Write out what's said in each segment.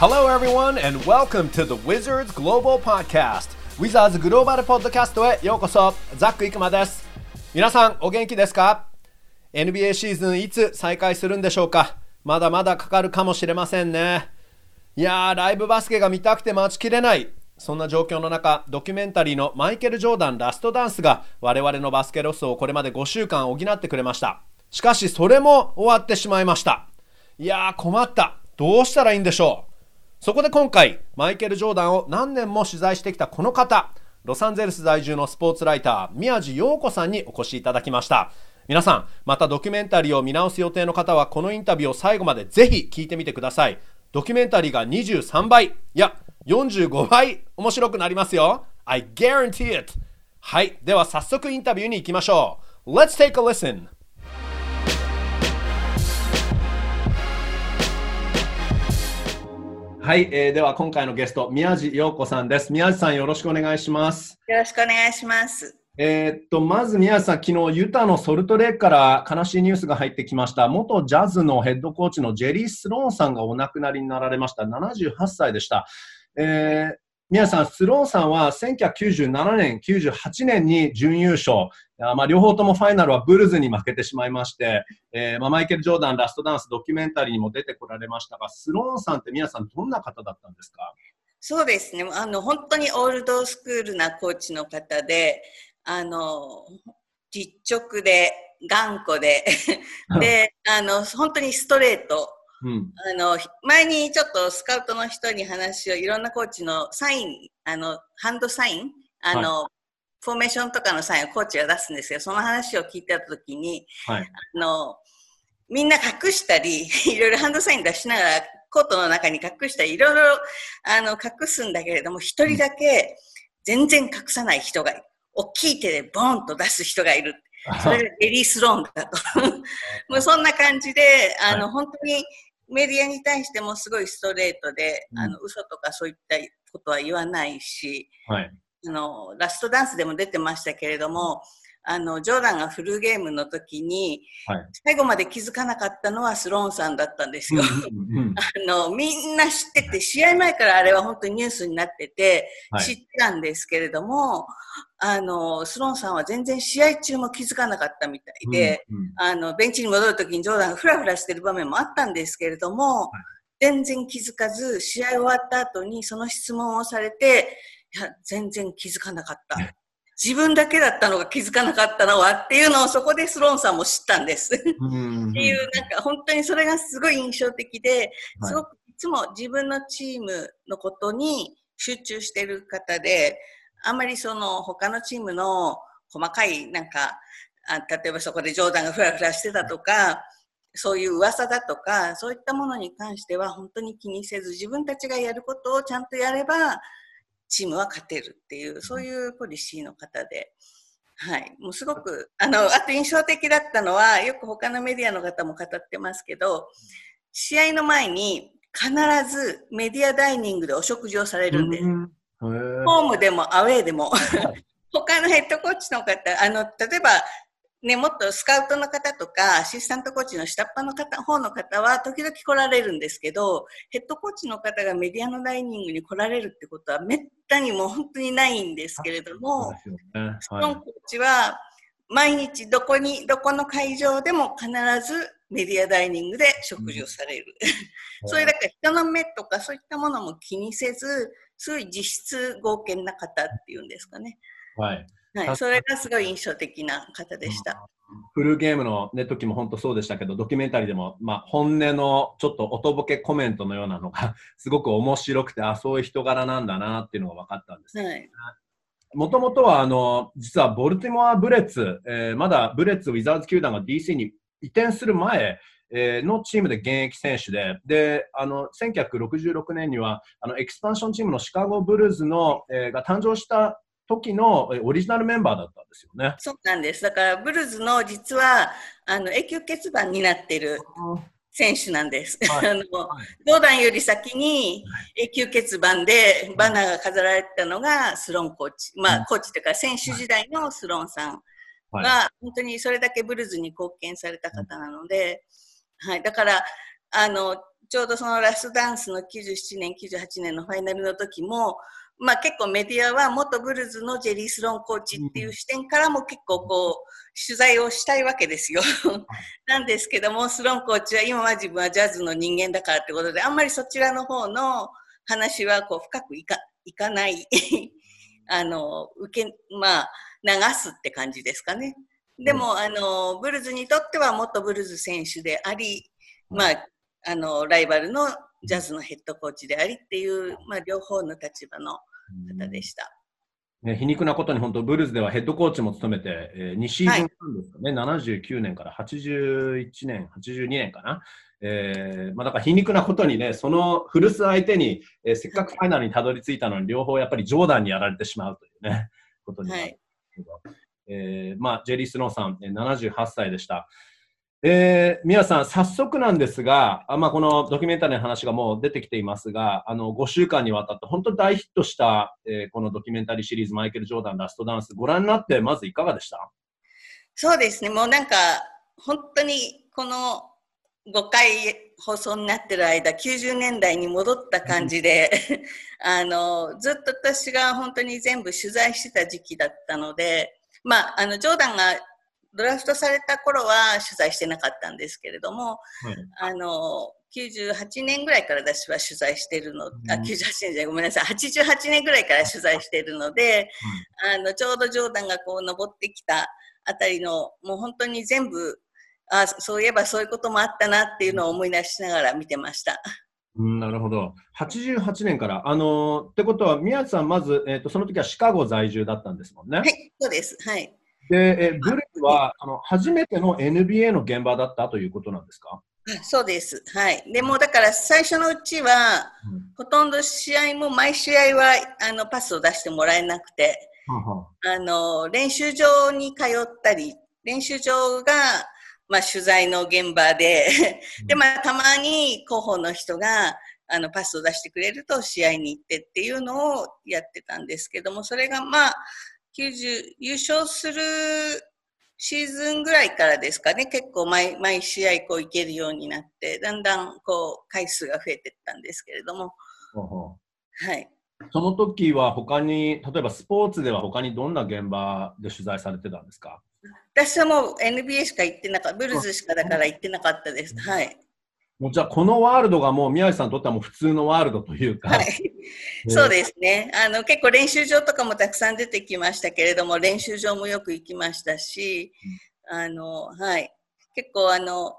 Hello, everyone, and welcome to the Wizards Global Podcast. Wizards グローバルポッドキャストへようこそ。ザック・イクマです。皆さん、お元気ですか ?NBA シーズンいつ再開するんでしょうか？まだまだかかるかもしれませんね。いやー、ライブバスケが見たくて待ちきれない。そんな状況の中、ドキュメンタリーのマイケル・ジョーダンラストダンスが我々のバスケロスをこれまで5週間補ってくれました。しかし、それも終わってしまいました。いやー、困った。どうしたらいいんでしょう？そこで今回、マイケル・ジョーダンを何年も取材してきたこの方、ロサンゼルス在住のスポーツライター、宮地陽子さんにお越しいただきました。皆さん、またドキュメンタリーを見直す予定の方は、このインタビューを最後までぜひ聞いてみてください。ドキュメンタリーが23倍、いや、45倍面白くなりますよ。I guarantee it! はい、では早速インタビューに行きましょう。Let's take a listen! はい、えーでは今回のゲスト、宮地陽子さんです。宮地さん、よろしくお願いします。よろしくお願いします。えーっと、まず宮地さん、昨日ユタのソルトレークから悲しいニュースが入ってきました。元ジャズのヘッドコーチのジェリー・スローンさんがお亡くなりになられました。78歳でした。えー宮地さん、スローンさんは1997年、98年に準優勝。あまあ、両方ともファイナルはブルズに負けてしまいまして、えーまあ、マイケル・ジョーダンラストダンスドキュメンタリーにも出てこられましたが、スローンさんって宮地さん、どんな方だったんですか？そうですね。あの、本当にオールドスクールなコーチの方で、あの、実直で、頑固で、で、あの、本当にストレート。うん。あの、前にちょっとスカウトの人に話を、いろんなコーチのサイン、あの、ハンドサイン、あの、フォーメーションとかのサインをコーチが出すんですよ。その話を聞いたときに、はい。あの、みんな隠したり、いろいろハンドサイン出しながら、コートの中に隠したり、いろいろ、あの、隠すんだけれども、一人だけ全然隠さない人がいる。大きい手でボーンと出す人がいる。それがエリー・スローンだと。もうそんな感じで、あの、はい本当にメディアに対してもすごいストレートで、うんあの、嘘とかそういったことは言わないし、はい。あの、ラストダンスでも出てましたけれども、あの、ジョーダンがフルゲームの時に、はい。最後まで気づかなかったのはスローンさんだったんですよ。うんうん あの、みんな知ってて、試合前からあれは本当にニュースになってて、はい知ってたんですけれども、あの、スローンさんは全然試合中も気づかなかったみたいで、うんうんあの、ベンチに戻るときにジョーダンがフラフラしてる場面もあったんですけれども、全然気づかず、試合終わった後にその質問をされて、いや、全然気づかなかった。自分だけだったのが気づかなかったのはっていうのをそこでスローンさんも知ったんです。ってうんいう、なんか本当にそれがすごい印象的で、はいすごくいつも自分のチームのことに集中してる方で、あんまりその他のチームの細かいなんか、あ例えばそこでジョーダンがフラフラしてたとか、そういう噂だとか、そういったものに関しては本当に気にせず、自分たちがやることをちゃんとやれば、チームは勝てるっていう、そういうポリシーの方で、はい。もうすごく、あの、あと印象的だったのは、よく他のメディアの方も語ってますけど、試合の前に必ずメディアダイニングでお食事をされるんです。ホームでもアウェーでも。他のヘッドコーチの方、あの、例えば、ね、もっとスカウトの方とか、アシスタントコーチの下っ端の方、方の方は時々来られるんですけど、ヘッドコーチの方がメディアのダイニングに来られるってことはめったにもう本当にないんですけれども、そうですよねストーンコーチは毎日どこに、どこの会場でも必ずメディアダイニングで食事をされる。それだから人の目とかそういったものも気にせず、すごい実質合憲な方っていうんですかね。はい。はい、それがすごい印象的な方でした。フルゲームの、ね、時も本当そうでしたけど、ドキュメンタリーでも、まあ、本音のちょっとおとぼけコメントのようなのが、すごく面白くて、あ、そういう人柄なんだなっていうのが分かったんです。はい。もともとは、あの、実はボルティモア・ブレッツ、えーまだブレッツ・ウィザーズ球団が DC に移転する前、えーのチームで現役選手で、で、あの、1966年には、あの、エキスパンションチームのシカゴブルズの、えーが誕生した時のえーオリジナルメンバーだったんですよね。そうなんです。だから、ブルーズの実は、あの、永久欠番になってる選手なんです。はいあの、ジョーダンより先に永久欠番でバナーが飾られてたのがスローンコーチ。まうんあ、コーチというか選手時代のスローンさんはい。が、本当にそれだけブルーズに貢献された方なので、はい。だから、あの、ちょうどそのラストダンスの97年、98年のファイナルの時も、まあ結構メディアは元ブルズのジェリー・スロンコーチっていう視点からも結構こう取材をしたいわけですよ。なんですけども、スロンコーチは今は自分はジャズの人間だからってことで、あんまりそちらの方の話はこう深くいかいかない。あの、受け、まあ流すって感じですかね。でも、あの、ブルズにとっては元ブルズ選手であり、まあ、あの、ライバルのジャズのヘッドコーチでありっていう、まあ、両方の立場の方でした。ね、皮肉なことに本当、ブルーズではヘッドコーチも務めて、えー、2シーズン間ですかね、はい、79年から81年、82年かな。えーまあ、だから皮肉なことにね、その古巣相手に、えー、せっかくファイナルにたどり着いたのに、両方やっぱりジョーダンにやられてしまうというね、ことになるんですけど、はい、えー、まあ、ジェリー・スノーさん、78歳でした。えー、皆さん、早速なんですが、あまあ、このドキュメンタリーの話がもう出てきていますが、あの5週間にわたって本当に大ヒットした、えー、このドキュメンタリーシリーズ、マイケル・ジョーダン、ラストダンス、ご覧になって、まずいかがでした？そうですね、もうなんか、本当にこの5回放送になってる間、90年代に戻った感じで、あのずっと私が本当に全部取材してた時期だったので、まあ、あのジョーダンがドラフトされた頃は取材してなかったんですけれども、はい、あの98年ぐらいから私は取材してるの、うん、あ98年じゃごめんなさい88年ぐらいから取材してるので、あのちょうどジョーダンがこう登ってきたあたりのもう本当に全部あそういえばそういうこともあったなっていうのを思い出しながら見てました。うん、なるほど。88年から。あのー、ってことは、宮地さん、まず、えっ、ー、と、その時はシカゴ在住だったんですもんね。はい、そうです。はい。で、えブルーはあの初めての NBA の現場だったということなんですか？そうです。はい。でもだから最初のうちは、うん、ほとんど試合も毎試合はあのパスを出してもらえなくて、あの練習場に通ったり、練習場が、まあ、取材の現場でで、まあ、たまに広報の人があのパスを出してくれると試合に行ってっていうのをやってたんですけども、それがまあ、90優勝するシーズンぐらいからですかね、結構毎毎試合こういけるようになって、だんだんこう回数が増えていったんですけれども。はい。その時は他に、例えばスポーツでは他にどんな現場で取材されてたんですか？私はもう NBA しか行ってなかった、ブルズしかだから行ってなかったです。はい。もうじゃあこのワールドがもう宮内さんにとってはもう普通のワールドというか、はい、そうですね。あの結構練習場とかもたくさん出てきましたけれども練習場もよく行きましたし、うん、あのはい、結構あの、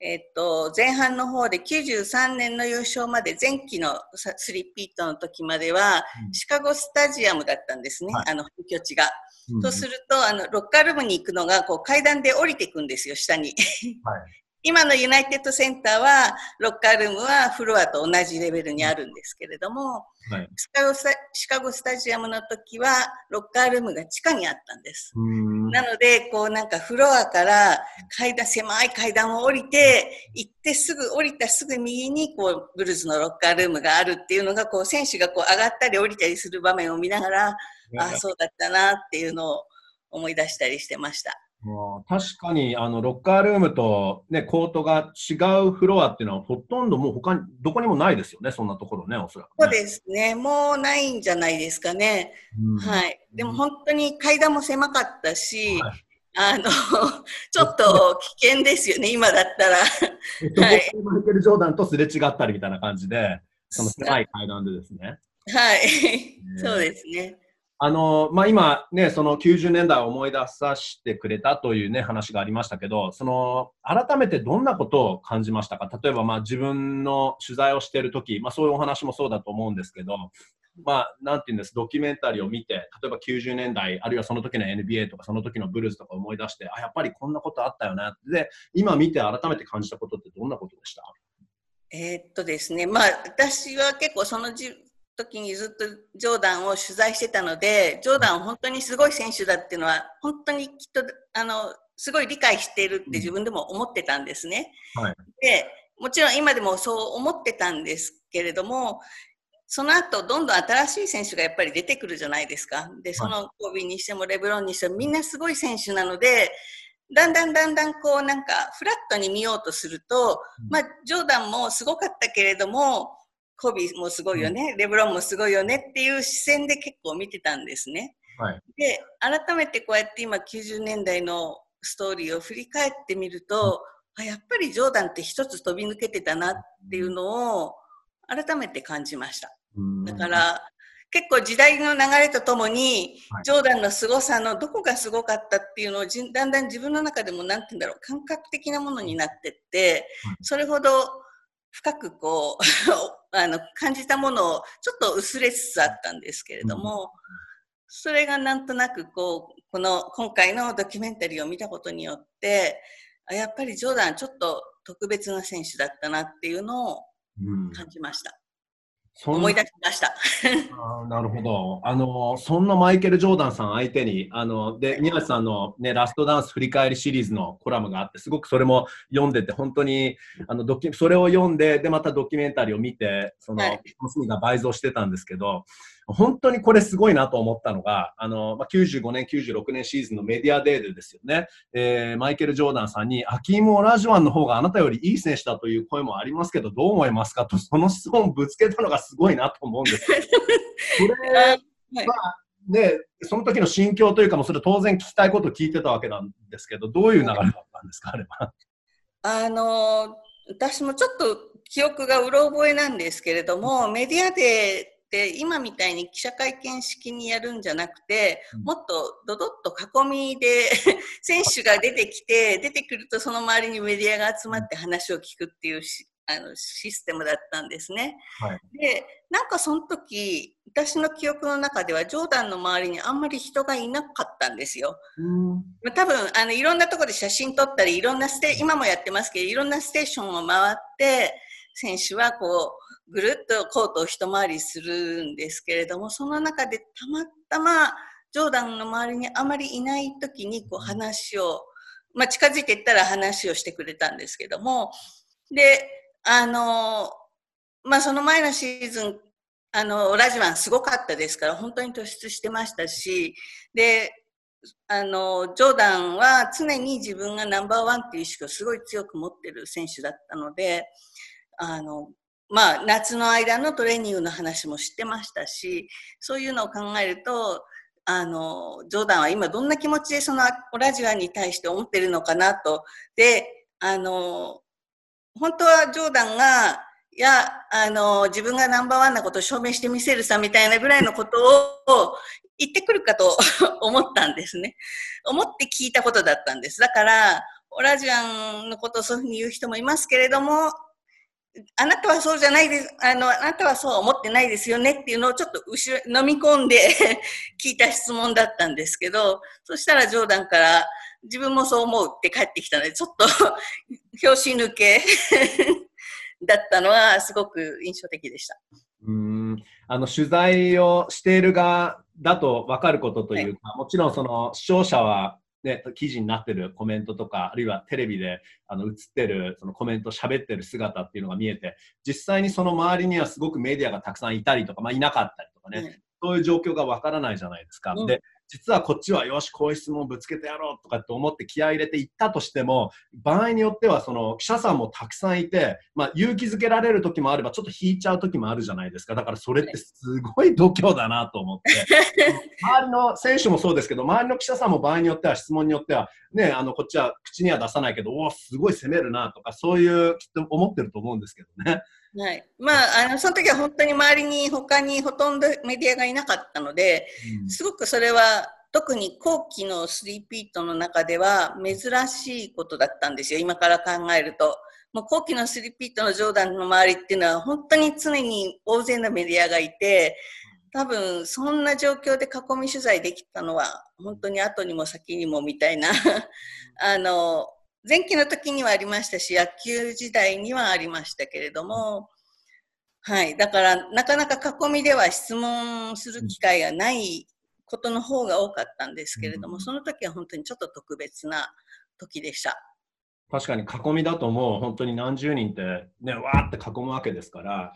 えっと、前半の方で93年の優勝まで前期のスリーピートの時までは、うん、シカゴスタジアムだったんですね、はい、あの本拠地が。うん、とするとあのロッカールームに行くのがこう階段で降りていくんですよ下に。はい今のユナイテッドセンターは、ロッカールームはフロアと同じレベルにあるんですけれども、はい、シカゴシカゴスタジアムの時は、ロッカールームが地下にあったんです。なので、こうなんかフロアから階段、狭い階段を降りて、行ってすぐ降りたすぐ右に、こう、ブルーズのロッカールームがあるっていうのが、こう、選手がこう上がったり降りたりする場面を見ながら、ああ、そうだったなっていうのを思い出したりしてました。確かにあのロッカールームと、ね、コートが違うフロアっていうのはほとんどもう他にどこにもないですよね、そんなところね、おそらく、ね、そうですね、もうないんじゃないですかね。うん、はい、でも本当に階段も狭かったし、はい、あのちょっと危険ですよね、今だったら。はい、マイケル・ジョーダンとすれ違ったりみたいな感じで、その狭い階段でですね。はい、そうですね。あの、まあ、今ね、その90年代を思い出させてくれたというね、話がありましたけど、その、改めてどんなことを感じましたか？例えば、ま、自分の取材をしているとき、まあ、そういうお話もそうだと思うんですけど、まあ、なんていうんです、ドキュメンタリーを見て、例えば90年代、あるいはその時の NBA とか、その時のブルースとか思い出して、あ、やっぱりこんなことあったよね。で、今見て改めて感じたことってどんなことでした？えー、っとですね、まあ、私は結構そのじ時にずっとジョーダンを取材してたので、ジョーダンは本当にすごい選手だっていうのは、本当にきっと、あの、すごい理解しているって自分でも思ってたんですね。はい、で、もちろん今でもそう思ってたんですけれども、その後、どんどん新しい選手がやっぱり出てくるじゃないですか。で、そのコビにしてもレブロンにしてもみんなすごい選手なので、だんだんだんだんこうなんかフラットに見ようとすると、まあ、ジョーダンもすごかったけれども、コビーもすごいよね、レブロンもすごいよねっていう視線で結構見てたんですね。はい、で、改めてこうやって今90年代のストーリーを振り返ってみると、あやっぱりジョーダンって一つ飛び抜けてたなっていうのを改めて感じました。だから結構時代の流れとともに、ジョーダンの凄さのどこがすごかったっていうのをだんだん自分の中でも何て言うんだろう感覚的なものになってってそれほど深くこう あの感じたものをちょっと薄れつつあったんですけれども、それがなんとなくこうこの今回のドキュメンタリーを見たことによってやっぱりジョーダンちょっと特別な選手だったなっていうのを感じました。思い出しました。あなるほど。あの、そんなマイケル・ジョーダンさん相手に、あの、で、宮内さんのね、ラストダンス振り返りシリーズのコラムがあって、すごくそれも読んでて、本当に、あの、ドキそれを読んで、で、またドキュメンタリーを見て、その、楽しみが倍増してたんですけど、本当にこれすごいなと思ったのが、あの、まあ、95年、96年シーズンのメディアデーでですよね、えー、マイケル・ジョーダンさんに、アキーム・オラジュワンの方があなたよりいい選手だという声もありますけど、どう思いますか？と、その質問をぶつけたのがすごいなと思うんです。これ、まあ、ね、その時の心境というか、もそれ当然聞きたいことを聞いてたわけなんですけど、どういう流れだったんですか、あれは。あの私もちょっと記憶がうろ覚えなんですけれども、メディアでって今みたいに記者会見式にやるんじゃなくてもっとドドッと囲みで 選手が出てきて出てくるとその周りにメディアが集まって話を聞くっていうあのシステムだったんですね。はい、でなんかその時私の記憶の中ではジョーダンの周りにあんまり人がいなかったんですよ。うん多分あのいろんなところで写真撮ったりいろんなステ今もやってますけどいろんなステーションを回って選手はこうぐるっとコートを一回りするんですけれどもその中でたまたまジョーダンの周りにあまりいない時にこう話を、まあ、近づいていったら話をしてくれたんですけどもであのまあその前のシーズンあのラジワンすごかったですから本当に突出してましたしであのジョーダンは常に自分がナンバーワンっていう意識をすごい強く持ってる選手だったのであのまあ、夏の間のトレーニングの話も知ってましたしそういうのを考えるとあのジョーダンは今どんな気持ちでそのオラジアンに対して思ってるのかなと。であの本当はジョーダンがいやあの自分がナンバーワンなことを証明してみせるさみたいなぐらいのことを言ってくるかと 思ったんですね。思って聞いたことだったんです。だからオラジアンのことをそういうふうに言う人もいますけれどもあなたはそうじゃないです、あの、あなたはそう思ってないですよねっていうのをちょっと後ろ飲み込んで 聞いた質問だったんですけど、そしたらジョーダンから自分もそう思うって帰ってきたので、ちょっと 拍子抜け だったのはすごく印象的でした。うん。あの取材をしている側だと分かることというか、はい、もちろんその視聴者はね、記事になってるコメントとか、あるいはテレビであの映ってるそのコメント、喋ってる姿っていうのが見えて、実際にその周りにはすごくメディアがたくさんいたりとか、まあ、いなかったりとかね、うん、そういう状況がわからないじゃないですか。うん、で実はこっちはよし、こういう質問をぶつけてやろうとかって思って気合い入れていったとしても、場合によってはその記者さんもたくさんいて、まあ、勇気づけられる時もあれば、ちょっと引いちゃう時もあるじゃないですか。だからそれってすごい度胸だなと思って。周りの選手もそうですけど、周りの記者さんも場合によっては、質問によっては、ね、あのこっちは口には出さないけど、おお、すごい攻めるなとか、そういうきっと思ってると思うんですけどね。はい。まあ、あの、その時は本当に周りに他にほとんどメディアがいなかったので、うん、すごくそれは特に後期のスリーピートの中では珍しいことだったんですよ。今から考えると。もう後期のスリーピートのジョーダンの周りっていうのは本当に常に大勢のメディアがいて、多分そんな状況で囲み取材できたのは本当に後にも先にもみたいな あの前期の時にはありましたし、野球時代にはありましたけれども、はい。だから、なかなか囲みでは質問する機会がないことの方が多かったんですけれども、その時は本当にちょっと特別な時でした。確かに囲みだともう本当に何十人ってね、わーって囲むわけですから、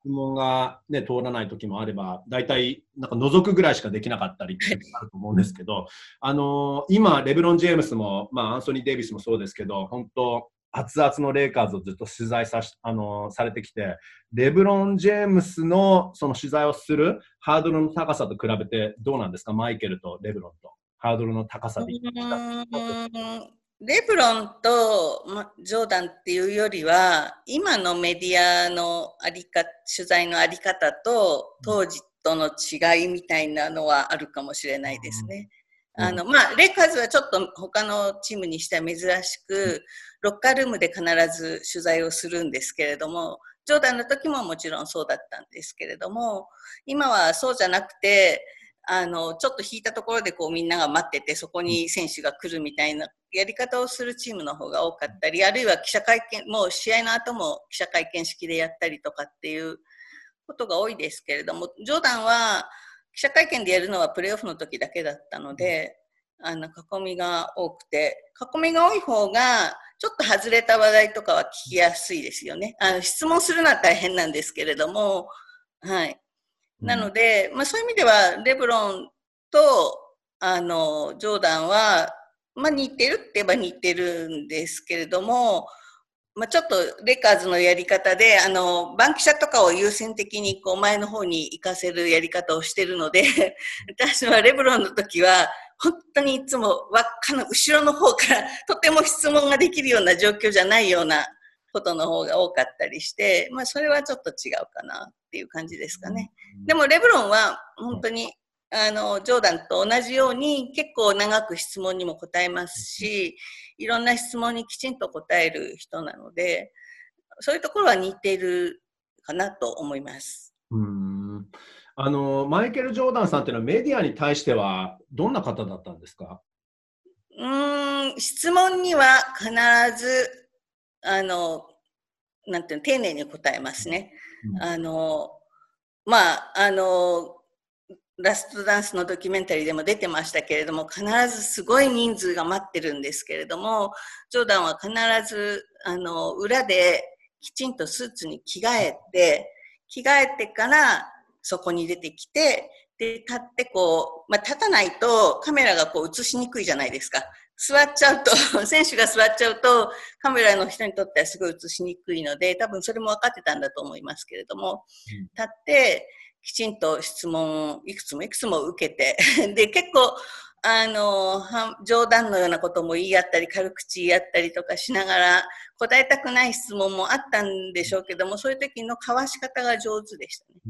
質問が、ね、通らない時もあれば、大体なんか覗くぐらいしかできなかったりってあると思うんですけど、あのー、今、レブロン・ジェームスも、まあ、アンソニー・デイビスもそうですけど、本当、熱々のレイカーズをずっと取材さし、あのー、されてきて、レブロン・ジェームスのその取材をするハードルの高さと比べてどうなんですか、マイケルとレブロンと。ハードルの高さでた？レブロンとジョーダンっていうよりは、今のメディアのありか、取材のあり方と当時との違いみたいなのはあるかもしれないですね。うん、あの、まあ、レイカーズはちょっと他のチームにしては珍しく、ロッカールームで必ず取材をするんですけれども、ジョーダンの時ももちろんそうだったんですけれども、今はそうじゃなくて、あの、ちょっと引いたところでこうみんなが待ってて、そこに選手が来るみたいなやり方をするチームの方が多かったり、あるいは記者会見、もう試合の後も記者会見式でやったりとかっていうことが多いですけれども、ジョーダンは記者会見でやるのはプレーオフの時だけだったので、あの、囲みが多くて、囲みが多い方が、ちょっと外れた話題とかは聞きやすいですよね。あの、質問するのは大変なんですけれども、はい。なので、まあそういう意味では、レブロンと、あの、ジョーダンは、まあ似てるって言えば似てるんですけれども、まあちょっとレカーズのやり方で、あの、バンキシャとかを優先的にこう前の方に行かせるやり方をしてるので、私はレブロンの時は、本当にいつも輪っかの後ろの方からとても質問ができるような状況じゃないようなことの方が多かったりして、まあそれはちょっと違うかなっていう感じですかね。でもレブロンは本当に、あの、ジョーダンと同じように結構長く質問にも答えますし、いろんな質問にきちんと答える人なので、そういうところは似ているかなと思います。うんあのマイケル・ジョーダンさんっていうのはメディアに対してはどんな方だったんですか？うん質問には必ずあの、なんていうの、丁寧に答えますね。うん、あの、まあ、あの、ラストダンスのドキュメンタリーでも出てましたけれども、必ずすごい人数が待ってるんですけれども、ジョーダンは必ず、あの、裏できちんとスーツに着替えて、着替えてからそこに出てきて、で、立ってこう、まあ、立たないとカメラがこう映しにくいじゃないですか。座っちゃうと、選手が座っちゃうと、カメラの人にとってはすごい映しにくいので、多分それも分かってたんだと思いますけれども、立って、きちんと質問をいくつもいくつも受けて、で、結構、あの、冗談のようなことも言い合ったり、軽口言い合ったりとかしながら、答えたくない質問もあったんでしょうけども、そういう時の交わし方が上手でしたね。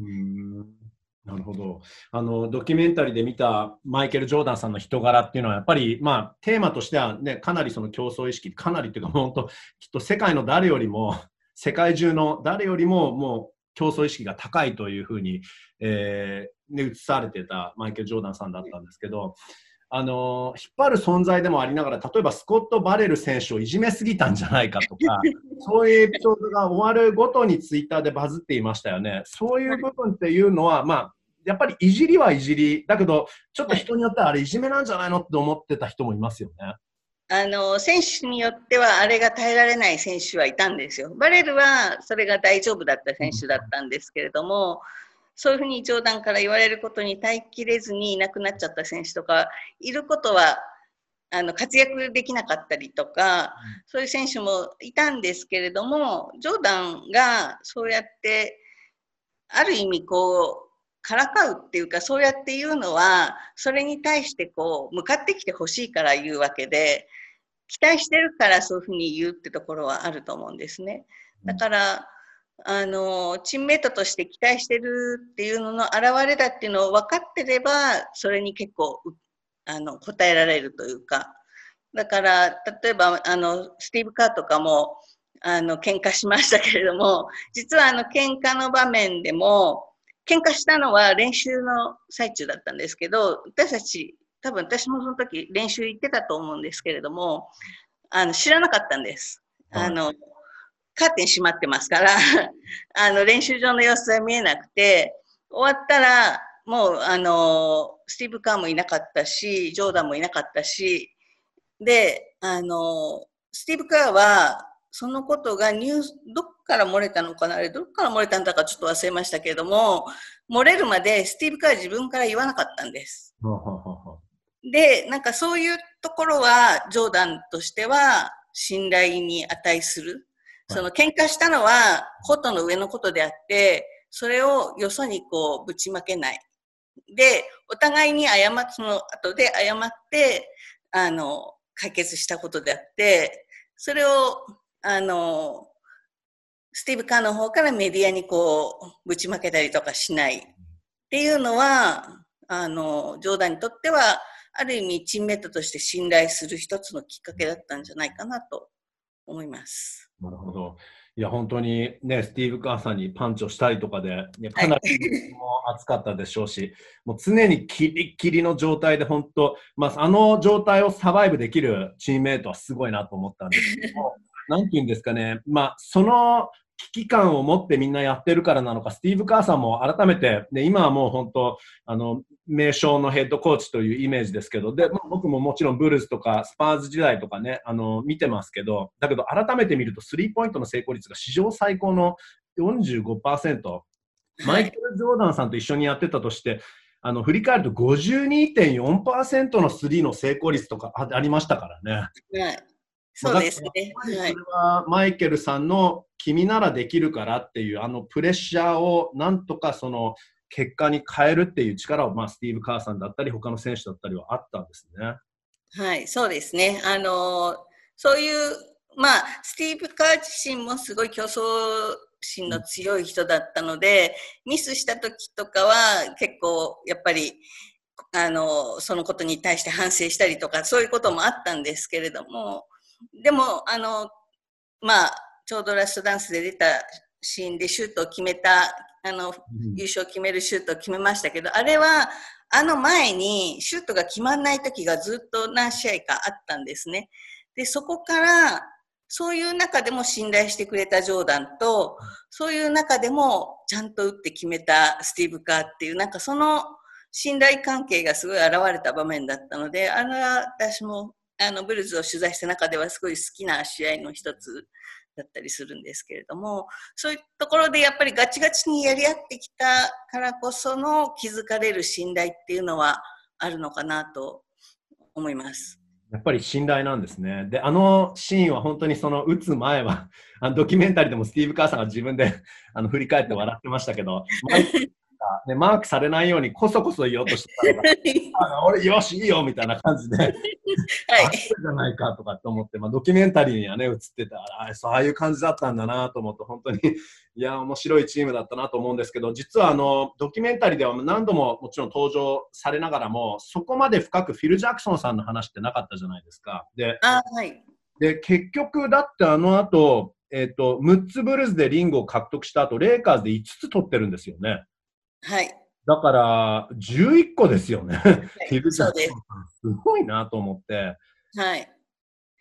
なるほどあのドキュメンタリーで見たマイケル・ジョーダンさんの人柄っていうのはやっぱり、まあ、テーマとしては、ね、かなりその競争意識かなりっていうか本当きっと世界の誰よりも世界中の誰よりももう競争意識が高いというふうに、えー、ね、映されてたマイケル・ジョーダンさんだったんですけど、あの引っ張る存在でもありながら例えばスコット・バレル選手をいじめすぎたんじゃないかとか そういうエピソードが終わるごとにツイッターでバズっていましたよね。そういう部分っていうのは、まあ、やっぱりいじりはいじり、だけど、ちょっと人によってはあれいじめなんじゃないのって思ってた人もいますよね。あの、選手によってはあれが耐えられない選手はいたんですよ。バレルはそれが大丈夫だった選手だったんですけれども、そういうふうに冗談から言われることに耐えきれずにいなくなっちゃった選手とかいることはあの活躍できなかったりとか、そういう選手もいたんですけれども、ジョーダンがそうやって、ある意味こう、からかうっていうか、そうやって言うのは、それに対してこう、向かってきてほしいから言うわけで、期待してるからそういうふうに言うってところはあると思うんですね。だから、あの、チームメイトとして期待してるっていうのの表れだっていうのを分かってれば、それに結構、あの、答えられるというか。だから、例えば、あの、スティーブ・カーとかも、あの、喧嘩しましたけれども、実はあの、喧嘩の場面でも、喧嘩したのは練習の最中だったんですけど、私たち、多分私もその時練習行ってたと思うんですけれども、あの、知らなかったんです。あの、カーテン閉まってますから あの、練習場の様子は見えなくて、終わったら、もう、あの、スティーブ・カーもいなかったし、ジョーダンもいなかったし、で、あの、スティーブ・カーは、そのことがニュース、どっから漏れたのかな？あれ、どっから漏れたんだかちょっと忘れましたけれども、漏れるまでスティーブ・カーは自分から言わなかったんです。で、なんかそういうところは、ジョーダンとしては信頼に値する。その喧嘩したのはコートの上のことであって、それをよそにこうぶちまけない。で、お互いに謝っ、その後で謝って、あの、解決したことであって、それを、あの、スティーブ・カーの方からメディアにこう、ぶちまけたりとかしないっていうのは、あの、ジョーダンにとっては、ある意味、チームメイトとして信頼する一つのきっかけだったんじゃないかなと思います。なるほど。いや、本当にね、スティーブ・カーさんにパンチをしたりとかで、ね、かなりも熱かったでしょうし、もう常にキリキリの状態で、本当、まあ、あの状態をサバイブできるチームメイトはすごいなと思ったんですけども、なんていうんですかね、まあ、その危機感を持ってみんなやってるからなのか、スティーブ・カーさんも改めて、ね、今はもう本当、あの、名称のヘッドコーチというイメージですけど、で、僕ももちろんブルースとかスパーズ時代とかね、あの、見てますけど、だけど改めて見ると、スリーポイントの成功率が史上最高の45%。マイケル・ジョーダンさんと一緒にやってたとして、あの、振り返ると52.4%のスリーの成功率とかありましたからね。はい。そうですね。それはマイケルさんの君ならできるからっていうあのプレッシャーをなんとかその結果に変えるっていう力を、まあ、スティーブ・カーさんだったり他の選手だったりはあったんですね。はい、そうですね。あのそういう、まあ、スティーブ・カー自身もすごい競争心の強い人だったので、ミスした時とかは結構やっぱりあのそのことに対して反省したりとかそういうこともあったんですけれどもでも、あの、まあ、ちょうどラストダンスで出たシーンでシュートを決めた、あの、優勝を決めるシュートを決めましたけど、あれは、あの前にシュートが決まんない時がずっと何試合かあったんですね。で、そこから、そういう中でも信頼してくれたジョーダンと、そういう中でもちゃんと打って決めたスティーブ・カーっていう、なんかその信頼関係がすごい現れた場面だったので、あれは私もあのブルーズを取材した中ではすごい好きな試合の一つだったりするんですけれどもそういうところでやっぱりガチガチにやり合ってきたからこその気づかれる信頼っていうのはあるのかなと思います。やっぱり信頼なんですね。で、あのシーンは本当にその打つ前は、あのドキュメンタリーでもスティーブ・カーさんが自分であの振り返って笑ってましたけど、ね、マークされないようにこそこそ言おうとしてたら、俺、よし、いいよみたいな感じで、はい、じゃないかとかって思って、まあ、ドキュメンタリーにはね、映ってたあそうあいう感じだったんだなと思って、本当に いや、面白いチームだったなと思うんですけど、実はあのドキュメンタリーでは何度ももちろん登場されながらも、そこまで深くフィル・ジャクソンさんの話ってなかったじゃないですか。で、あはい、で結局、だってあの後えーと、6つブルーズでリングを獲得した後レイカーズで5つ取ってるんですよね。はい。だから、11個ですよね。はい、そうです。すごいなと思って。はい。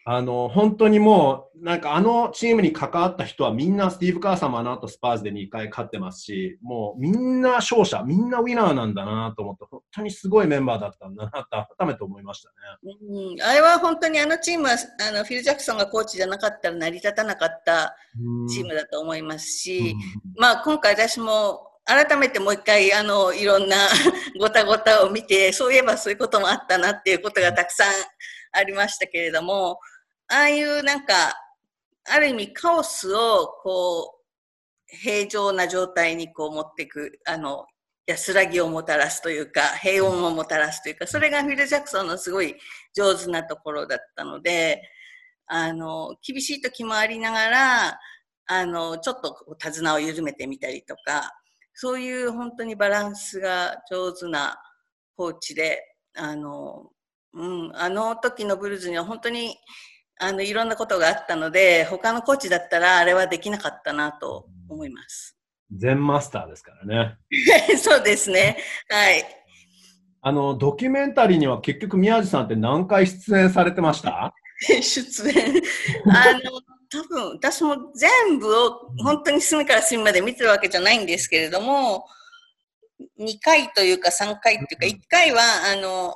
あの、本当にもう、なんかあのチームに関わった人はみんなスティーブ・カーさんもあの後スパーズで2回勝ってますし、もうみんな勝者、みんなウィナーなんだなと思って、本当にすごいメンバーだったんだなと改めて思いましたね。うん、あれは本当にあのチームはあのフィル・ジャクソンがコーチじゃなかったら成り立たなかったチームだと思いますし、まあ今回私も改めてもう一回、あの、いろんな ごたごたを見て、そういえばそういうこともあったなっていうことがたくさんありましたけれども、ああいうなんか、ある意味カオスを、こう、平常な状態にこう持っていく、あの、安らぎをもたらすというか、平穏をもたらすというか、それがフィル・ジャクソンのすごい上手なところだったので、あの、厳しい時もありながら、あの、ちょっと手綱を緩めてみたりとか、そういう本当にバランスが上手なコーチで、あの、うん、あの時のブルーズには本当にあのいろんなことがあったので、他のコーチだったらあれはできなかったなと思います。全マスターですからね。そうですね。はい。あの、ドキュメンタリーには結局宮地さんって何回出演されてました？出演。あの、多分私も全部を本当に隅から隅まで見てるわけじゃないんですけれども、2回というか3回というか、1回は、あの、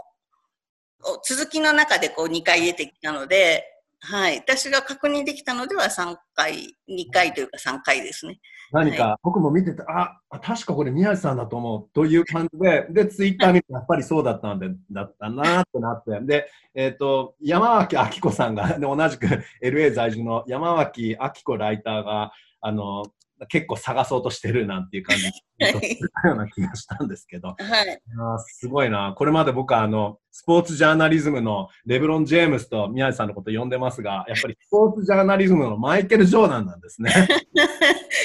続きの中でこう2回出てきたので、はい。私が確認できたのでは3回、2回というか3回ですね。何か、僕も見てて、あ、確かこれ宮地さんだと思うという感じで、で、ツイッター見て、やっぱりそうだったんで、だったなってなって、で、えっ、ー、と、山脇明子さんが、で同じく LA 在住の山脇明子ライターが、あの、結構探そうとしてるなんていう感じのような気がしたんですけど、はい、あすごいな。これまで僕はあの、スポーツジャーナリズムのレブロン・ジェームスと宮地さんのこと呼んでますが、やっぱりスポーツジャーナリズムのマイケル・ジョーダンなんですね。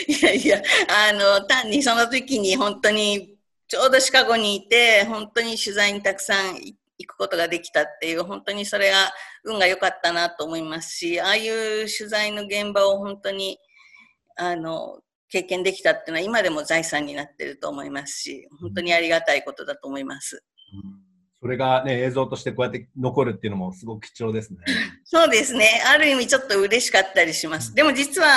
いやいや、あの、単にその時に本当にちょうどシカゴにいて、本当に取材にたくさん行くことができたっていう、本当にそれが運が良かったなと思いますし、ああいう取材の現場を本当にあの経験できたっていうのは今でも財産になってると思いますし、本当にありがたいことだと思います。それがね、映像としてこうやって残るっていうのもすごく貴重ですね。そうですね。ある意味ちょっと嬉しかったりします。でも実は、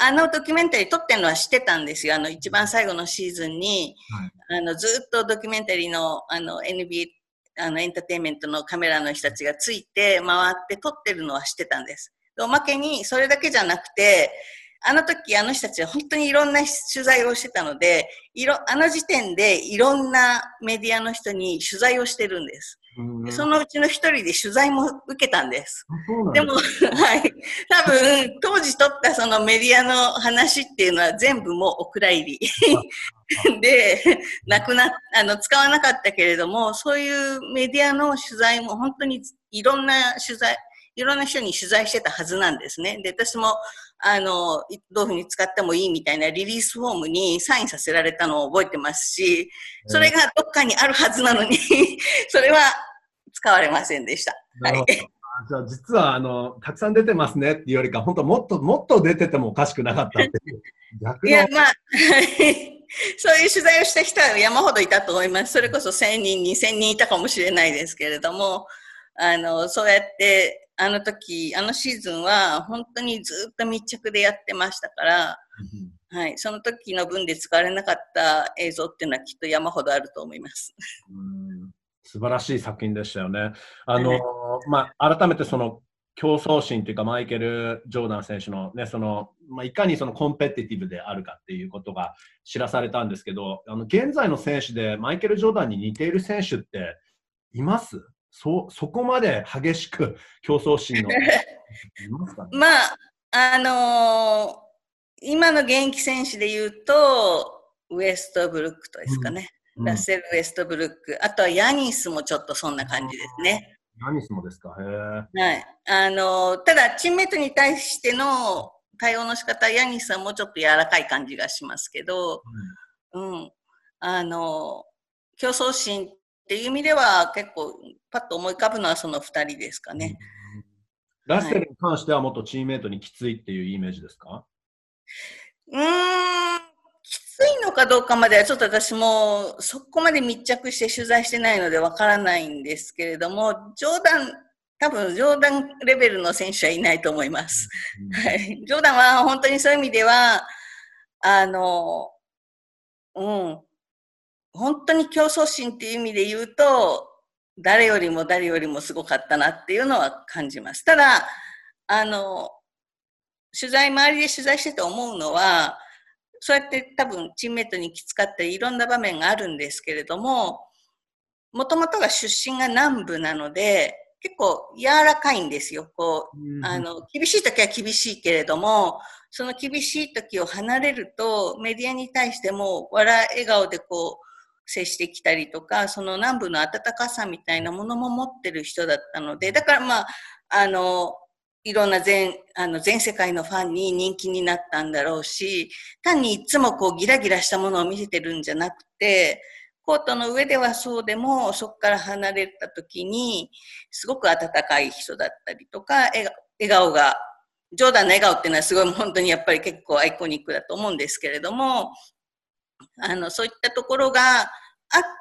あのドキュメンタリー撮ってるのは知ってたんですよ。あの一番最後のシーズンに、はい、あのずっとドキュメンタリーのあの NBA あのエンターテインメントのカメラの人たちがついて回って撮ってるのは知ってたんです。おまけにそれだけじゃなくて、あの時あの人たちは本当にいろんな取材をしてたので、いろ、あの時点でいろんなメディアの人に取材をしてるんです。そのうちの一人で取材も受けたんです。でも、はい。多分、当時取ったそのメディアの話っていうのは全部もうお蔵入り。で、なくな、あの、使わなかったけれども、そういうメディアの取材も本当にいろんな取材、いろんな人に取材してたはずなんですね。で、私も、あの、どういうふうに使ってもいいみたいなリリースフォームにサインさせられたのを覚えてますし、それがどっかにあるはずなのに それは使われませんでした。はい。じゃあ実はあのたくさん出てますねっていうよりか、本当もっともっと出ててもおかしくなかったっていう。逆いや、まあ、そういう取材をした人は山ほどいたと思います。それこそ1000人、2000人いたかもしれないですけれども、あの、そうやってあの時、あのシーズンは本当にずっと密着でやってましたから、はい、その時の分で使われなかった映像っていうのはきっと山ほどあると思います。うん。素晴らしい作品でしたよね。あの、まあ、改めてその競争心というか、マイケル・ジョーダン選手のね、その、まあ、いかにそのコンペティティブであるかっていうことが知らされたんですけど、あの、現在の選手でマイケル・ジョーダンに似ている選手っています？そ、そこまで激しく競争心の。まあ、あのー、今の現役選手で言うと、ウエストブルックとですかね。うん、ラッセル・ウエストブルック。あとはヤニスもちょっとそんな感じですね。ヤニスもですかへはい。あのー、ただ、チームメイトに対しての対応の仕方、ヤニスはもうちょっと柔らかい感じがしますけど、うん、うん、あのー、競争心っていう意味では結構パッと思い浮かぶのはその2人ですかね。ラッセルに関してはもっとチームメイトにきついっていうイメージですか？うーん、きついのかどうかまではちょっと私もそこまで密着して取材してないのでわからないんですけれども、ジョーダン、多分ジョーダンレベルの選手はいないと思います。はい。ジョーダンは本当にそういう意味では、あの、うん、本当に競争心っていう意味で言うと、誰よりも誰よりもすごかったなっていうのは感じます。ただ、あの、取材、周りで取材してて思うのは、そうやって多分チームメイトにきつかったりいろんな場面があるんですけれども、もともとが出身が南部なので、結構柔らかいんですよ。こう、あの、厳しい時は厳しいけれども、その厳しい時を離れると、メディアに対しても笑、笑顔でこう、接してきたりとか、その南部の温かさみたいなものも持ってる人だったので、だからまあ、あの、いろんな全、あの、全世界のファンに人気になったんだろうし、単にいつもこうギラギラしたものを見せてるんじゃなくて、コートの上ではそうでも、そこから離れた時に、すごく温かい人だったりとか、笑顔が、ジョーダンの笑顔っていうのはすごい本当にやっぱり結構アイコニックだと思うんですけれども、あの、そういったところがあっ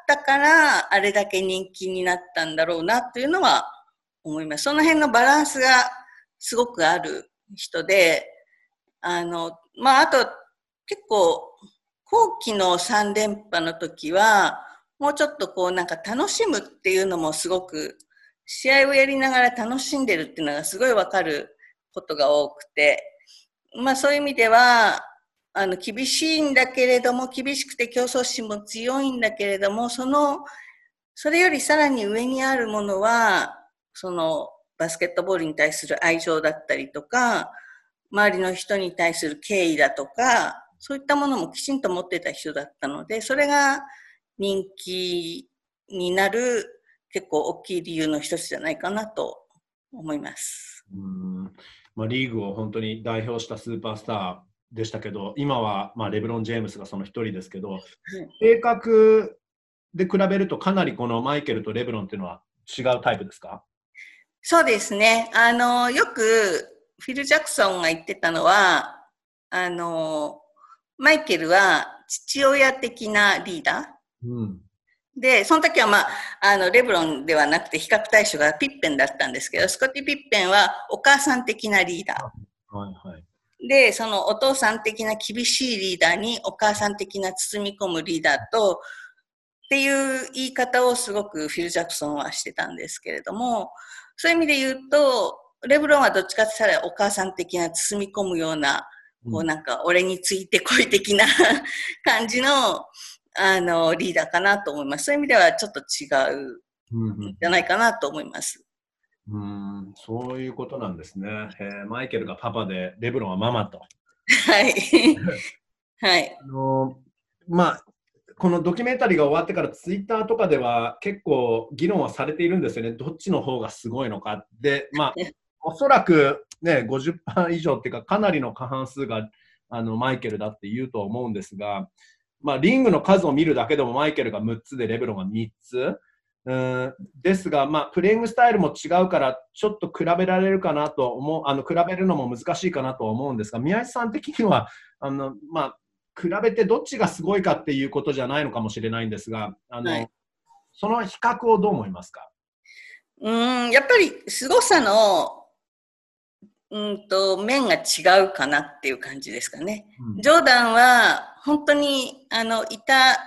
たから、あれだけ人気になったんだろうなというのは思います。その辺のバランスがすごくある人で、あの、まあ、あと、結構、後期の3連覇の時は、もうちょっとこうなんか楽しむっていうのもすごく試合をやりながら楽しんでるっていうのがすごいわかることが多くて、まあそういう意味では、あの、厳しいんだけれども、厳しくて競争心も強いんだけれども、その、それよりさらに上にあるものは、その、バスケットボールに対する愛情だったりとか、周りの人に対する敬意だとか、そういったものもきちんと持ってた人だったので、それが人気になる結構大きい理由の一つじゃないかなと思います。うんまあ、リーグを本当に代表したスーパースターでしたけど、今はまあレブロン・ジェームスがその一人ですけど、性格で比べるとかなりこのマイケルとレブロンっていうのは違うタイプですか？そうですね。あの、よくフィル・ジャクソンが言ってたのは、あの、マイケルは父親的なリーダー。うん、で、その時はまあ、あの、レブロンではなくて比較対象がピッペンだったんですけど、スコティ・ピッペンはお母さん的なリーダー。はいはい。で、そのお父さん的な厳しいリーダーにお母さん的な包み込むリーダーと、っていう言い方をすごくフィル・ジャクソンはしてたんですけれども、そういう意味で言うと、レブロンはどっちかって言ったらお母さん的な包み込むような、こうなんか俺についてこい的な 感じの、あの、リーダーかなと思います。そういう意味ではちょっと違うじゃないかなと思います。うん、そういうことなんですね。えー、マイケルがパパで、レブロンはママと。はい。はい。あのまあ、このドキュメンタリーが終わってからツイッターとかでは結構議論はされているんですよね。どっちの方がすごいのか。で、まあ、おそらくね、50%以上っていうか、かなりの過半数があのマイケルだって言うと思うんですが、まあ、リングの数を見るだけでもマイケルが6つでレブロンが3つ。うんですが、まあ、プレイングスタイルも違うから、ちょっと比べられるかなと思う、あの比べるのも難しいかなと思うんですが、宮市さん的には、あのまあ、比べてどっちがすごいかっていうことじゃないのかもしれないんですが、あの、はい、その比較をどう思いますか？うんやっぱり凄さのうんと面が違うかなっていう感じですかね。うん、ジョーダンは本当にあのいた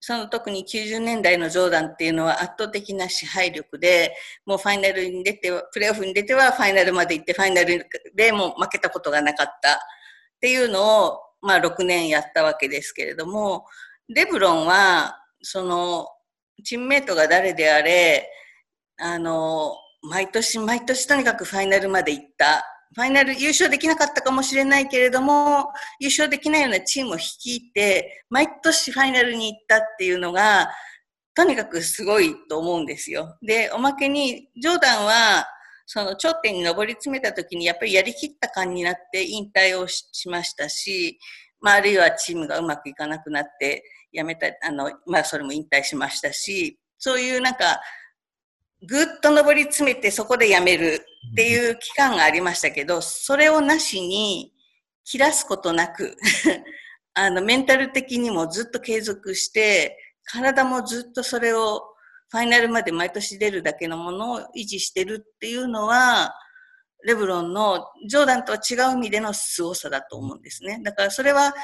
その特に90年代のジョーダンっていうのは圧倒的な支配力で、もうファイナルに出て、プレーオフに出てはファイナルまで行って、ファイナルでも負けたことがなかった。っていうのを、まあ6年やったわけですけれども、レブロンは、その、チームメイトが誰であれ、あの、毎年毎年とにかくファイナルまで行った。ファイナル優勝できなかったかもしれないけれども、優勝できないようなチームを率いて、毎年ファイナルに行ったっていうのが、とにかくすごいと思うんですよ。で、おまけに、ジョーダンは、その頂点に上り詰めた時にやっぱりやりきった感になって引退をしましたし、まあ、あるいはチームがうまくいかなくなって辞めた、あの、まあ、それも引退しましたし、そういうなんか、ぐっと上り詰めてそこでやめるっていう期間がありましたけど、それをなしに切らすことなく あの、メンタル的にもずっと継続して、体もずっとそれをファイナルまで毎年出るだけのものを維持してるっていうのは、レブロンのジョーダンとは違う意味での凄さだと思うんですね。だからそれは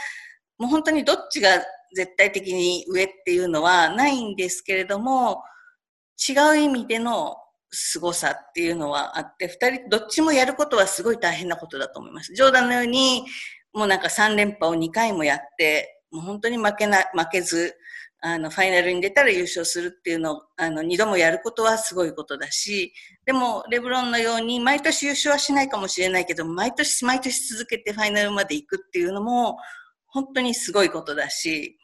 もう本当にどっちが絶対的に上っていうのはないんですけれども、違う意味での凄さっていうのはあって、二人どっちもやることはすごい大変なことだと思います。ジョーダンのように、もうなんか3連覇を2回もやって、もう本当に負けな、負けず、あの、ファイナルに出たら優勝するっていうのを、あの、二度もやることはすごいことだし、でも、レブロンのように、毎年優勝はしないかもしれないけど、毎年毎年続けてファイナルまで行くっていうのも、本当にすごいことだし、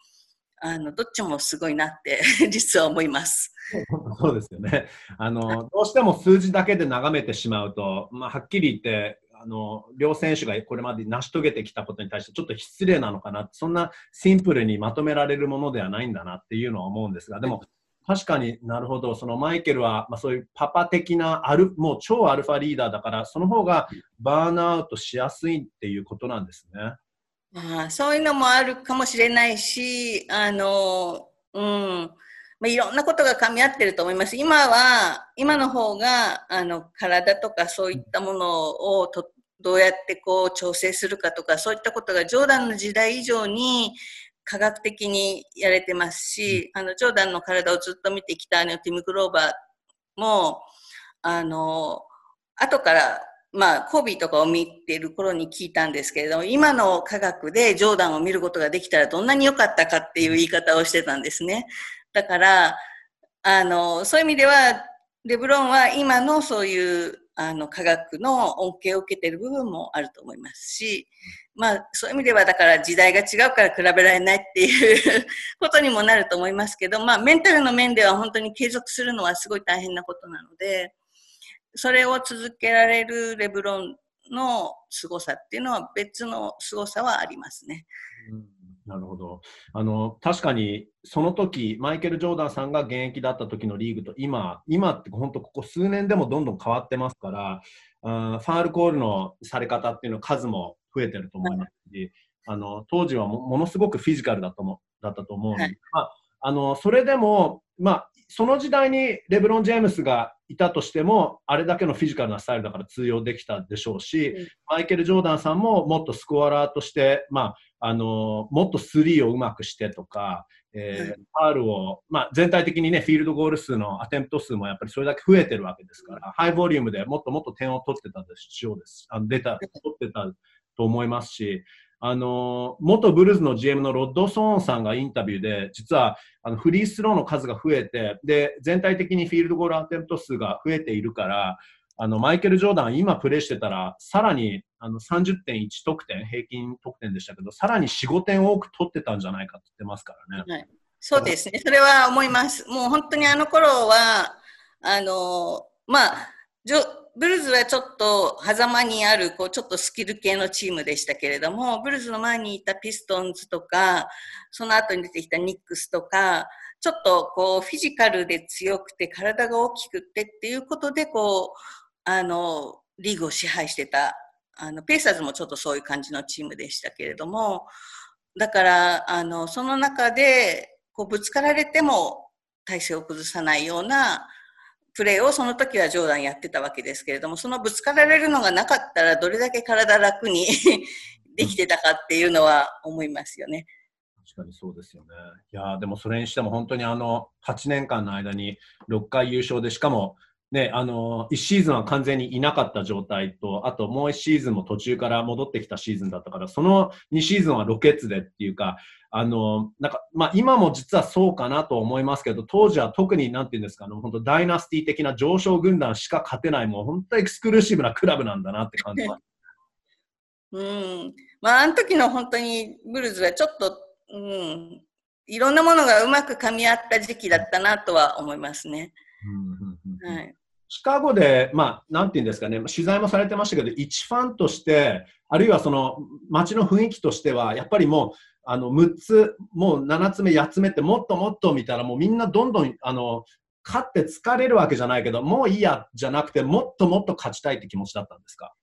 あの、どっちもすごいなって 実は思います。そうですよね。あの、どうしても数字だけで眺めてしまうと、まあ、はっきり言って、あの、両選手がこれまで成し遂げてきたことに対してちょっと失礼なのかな。そんなシンプルにまとめられるものではないんだなっていうのは思うんですが、でも、確かになるほど、そのマイケルは、まあ、そういうパパ的なアル、もう超アルファリーダーだから、その方がバーンアウトしやすいっていうことなんですね。あそういうのもあるかもしれないし、あの、うん、まあ、いろんなことが噛み合ってると思います。今は、今の方が、あの、体とかそういったものをとどうやってこう調整するかとか、そういったことがジョーダンの時代以上に科学的にやれてますし、あの、ジョーダンの体をずっと見てきたあのティム・グローバーも、あの、後から、まあ、コービーとかを見ている頃に聞いたんですけれども、今の科学でジョーダンを見ることができたらどんなに良かったかっていう言い方をしてたんですね。だから、あの、そういう意味では、レブロンは今のそういうあの科学の恩恵を受けている部分もあると思いますし、まあそういう意味ではだから時代が違うから比べられないっていうことにもなると思いますけど、まあメンタルの面では本当に継続するのはすごい大変なことなので、それを続けられるレブロンの凄さっていうのは別の凄さはありますね。うんなるほど。あの、確かに、その時、マイケル・ジョーダンさんが現役だった時のリーグと今、今って本当ここ数年でもどんどん変わってますから、あファールコールのされ方っていうの数も増えてると思いますし、あの、当時はもものすごくフィジカルだと思だったと思うので、はい、まあ、あの、それでも、まあ、その時代にレブロン・ジェームスがいたとしても、あれだけのフィジカルなスタイルだから通用できたでしょうし、うん、マイケル・ジョーダンさんももっとスコアラーとして、まあ、あのもっとスリーをうまくしてとか、えー、ファールを、まあ、全体的にね、フィールドゴール数のアテンプト数もやっぱりそれだけ増えてるわけですから、ハイボリュームでもっともっと点を取ってたでしょうです。あの出た、取ってたと思いますし、あの、元ブルーズの GM のロッド・ソーンさんがインタビューで、実はあのフリースローの数が増えて、で、全体的にフィールドゴールアテンプト数が増えているから、あの、マイケル・ジョーダン今プレーしてたら、さらにあの30.1得点、平均得点でしたけど、さらに4、5点多く取ってたんじゃないかって言ってますからね。はい、そうですね。それは思います。もう本当にあの頃は、あの、まあ、ブルーズはちょっと狭間にある、こう、ちょっとスキル系のチームでしたけれども、ブルーズの前にいたピストンズとか、その後に出てきたニックスとか、ちょっとこう、フィジカルで強くて、体が大きくてっていうことで、こう、あの、リーグを支配してた、あの、ペーサーズもちょっとそういう感じのチームでしたけれども、だから、あの、その中で、こう、ぶつかられても体勢を崩さないような、プレーをその時はジョーダンやってたわけですけれども、そのぶつかられるのがなかったら、どれだけ体楽に できてたかっていうのは思いますよね。確かにそうですよね。いやでもそれにしても本当にあの8年間の間に6回優勝で、しかもね、あの1シーズンは完全にいなかった状態と、あともう1シーズンも途中から戻ってきたシーズンだったから、その2シーズンはロケッツでっていうか、あの、なんか、まあ、今も実はそうかなと思いますけど、当時は特になんていうんですか、あの、本当ダイナスティ的な上昇軍団しか勝てない、もう本当エクスクルーシブなクラブなんだなって感じます。うん。まあ、あの時の本当にブルーズはちょっと、うん、いろんなものがうまく噛み合った時期だったなとは思いますね。はい。シカゴで、まあ、なんていうんですかね、取材もされてましたけど、一ファンとして、あるいはその街の雰囲気としては、やっぱりもう、あの6つ、もう7つ目、8つ目ってもっともっと見たら、もうみんなどんどんあの勝って疲れるわけじゃないけど、もういいやじゃなくて、もっともっと勝ちたいって気持ちだったんですか？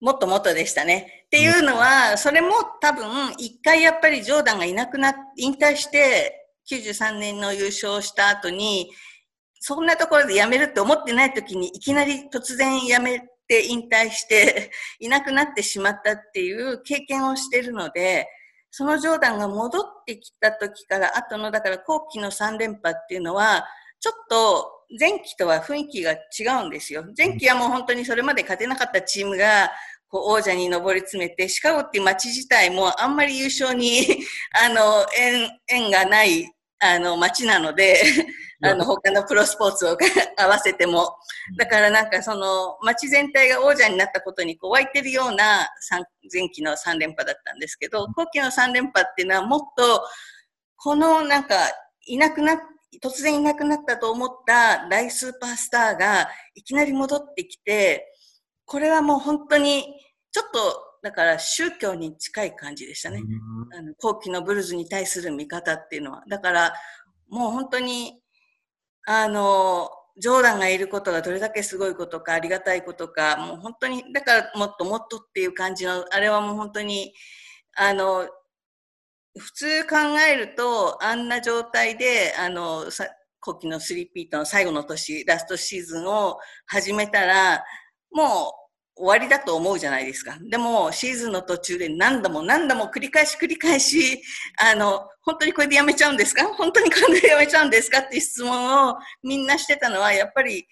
もっともっとでしたね。っていうのは、それも多分、一回やっぱりジョーダンがいなくな、引退して、93年の優勝した後に、そんなところで辞めるって思ってない時に、いきなり突然辞めて引退して いなくなってしまったっていう経験をしてるので、そのジョーダンが戻ってきた時から後の、だから後期の3連覇っていうのは、ちょっと前期とは雰囲気が違うんですよ。前期はもう本当にそれまで勝てなかったチームが、こう王者に上り詰めて、シカゴっていう街自体もあんまり優勝に あの、縁、縁がない、あの、街なのであの、他のプロスポーツを合わせても。だからなんかその、街全体が王者になったことにこう湧いてるような前期の3連覇だったんですけど、後期の3連覇っていうのはもっと、このなんか、いなくなっ突然いなくなったと思った大スーパースターがいきなり戻ってきて、これはもう本当に、ちょっと、だから宗教に近い感じでしたね。あの後期のブルーズに対する見方っていうのは。だから、もう本当にあの、ジョーダンがいることがどれだけすごいことか、ありがたいことか、もう本当に、だからもっともっとっていう感じの、あれはもう本当に、あの、普通考えると、あんな状態で、あの、さ後期のスリーピートの最後の年、ラストシーズンを始めたら、もう終わりだと思うじゃないですか。でも、シーズンの途中で何度も何度も繰り返し繰り返し、あの、本当にこれでやめちゃうんですか？本当にこれでやめちゃうんですか？っていう質問をみんなしてたのは、やっぱり、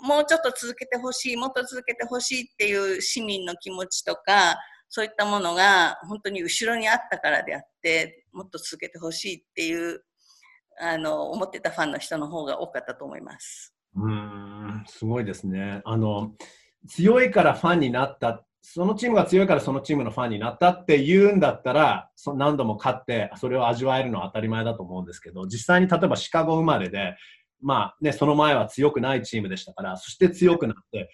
もうちょっと続けてほしい、もっと続けてほしいっていう市民の気持ちとか、そういったものが本当に後ろにあったからであって、もっと続けてほしいっていう、あの、思ってたファンの人の方が多かったと思います。うん、すごいですね。あの、強いからファンになった、そのチームが強いからそのチームのファンになったって言うんだったら、そ何度も勝って、それを味わえるのは当たり前だと思うんですけど、実際に例えばシカゴ生まれで、まあね、その前は強くないチームでしたから、そして強くなって、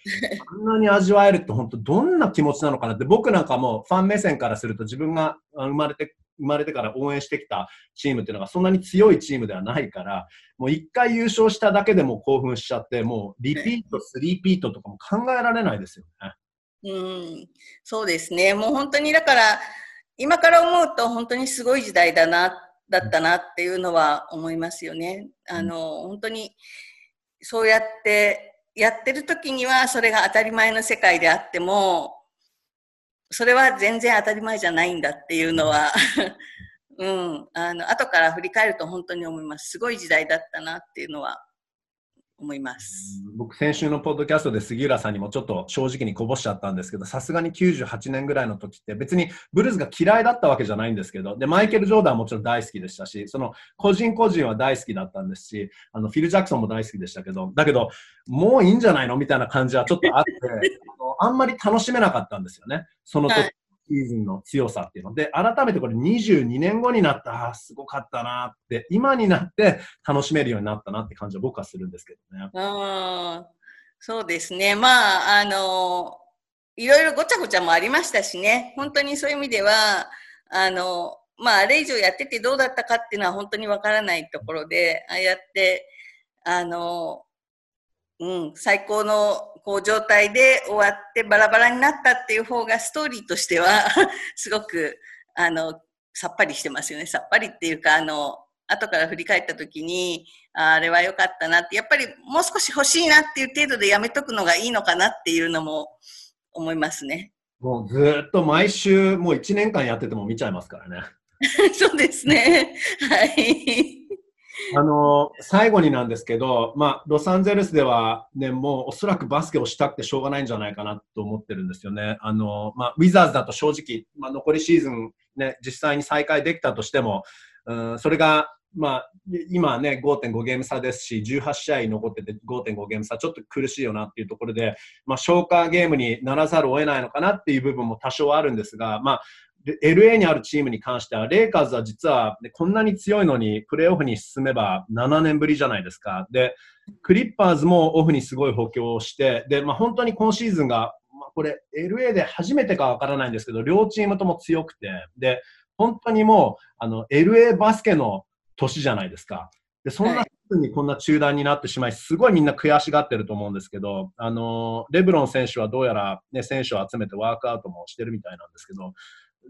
あんなに味わえるって本当どんな気持ちなのかなって、僕なんかもファン目線からすると自分が生まれて、生まれてから応援してきたチームっていうのがそんなに強いチームではないから、もう一回優勝しただけでも興奮しちゃって、もうリピート、スリーピートとかも考えられないですよね。うん、そうですね。もう本当にだから、今から思うと本当にすごい時代だなだったなっていうのは思いますよね。あの、本当にそうやってやってる時にはそれが当たり前の世界であっても、それは全然当たり前じゃないんだっていうのは うん、あの、後から振り返ると本当に思います。すごい時代だったなっていうのは思います。僕、先週のポッドキャストで杉浦さんにもちょっと正直にこぼしちゃったんですけど、さすがに98年ぐらいの時って別にブルーズが嫌いだったわけじゃないんですけど、で、マイケル・ジョーダンはもちろん大好きでしたし、その個人個人は大好きだったんですし、あの、フィル・ジャクソンも大好きでしたけど、だけど、もういいんじゃないの？みたいな感じはちょっとあって、あんまり楽しめなかったんですよね。その時。はいシーズンの強さっていうの。で、改めてこれ22年後になった、すごかったなって、今になって楽しめるようになったなって感じは僕はするんですけどね。あそうですね。まあ、あの、いろいろごちゃごちゃもありましたしね、本当にそういう意味では、あの、まあ、あれ以上やっててどうだったかっていうのは本当にわからないところで、ああやって、あの、うん、最高のこう状態で終わってバラバラになったっていう方がストーリーとしては すごくあのさっぱりしてますよね。さっぱりっていうかあの後から振り返った時にああれは良かったなってやっぱりもう少し欲しいなっていう程度でやめとくのがいいのかなっていうのも思いますね。もうずっと毎週もう1年間やってても見ちゃいますからね。そうですね。はい。あの、最後になんですけど、まあ、ロサンゼルスではね、もうおそらくバスケをしたくてしょうがないんじゃないかなと思ってるんですよね。あの、まあ、ウィザーズだと正直、まあ、残りシーズンね、実際に再開できたとしても、うん、それが、まあ、今ね、5.5ゲーム差ですし、18試合残ってて5.5ゲーム差、ちょっと苦しいよなっていうところで、まあ、消化ゲームにならざるを得ないのかなっていう部分も多少あるんですが、まあ、LA にあるチームに関しては、レイカーズは実は、こんなに強いのに、プレーオフに進めば7年ぶりじゃないですか。で、クリッパーズもオフにすごい補強をして、で、まあ、本当に今シーズンが、まあ、これ、LA で初めてかわからないんですけど、両チームとも強くて、で、本当にもう、あの、LA バスケの年じゃないですか。で、そんなにこんな中断になってしまい、すごいみんな悔しがってると思うんですけど、あの、レブロン選手はどうやら、ね、選手を集めてワークアウトもしてるみたいなんですけど、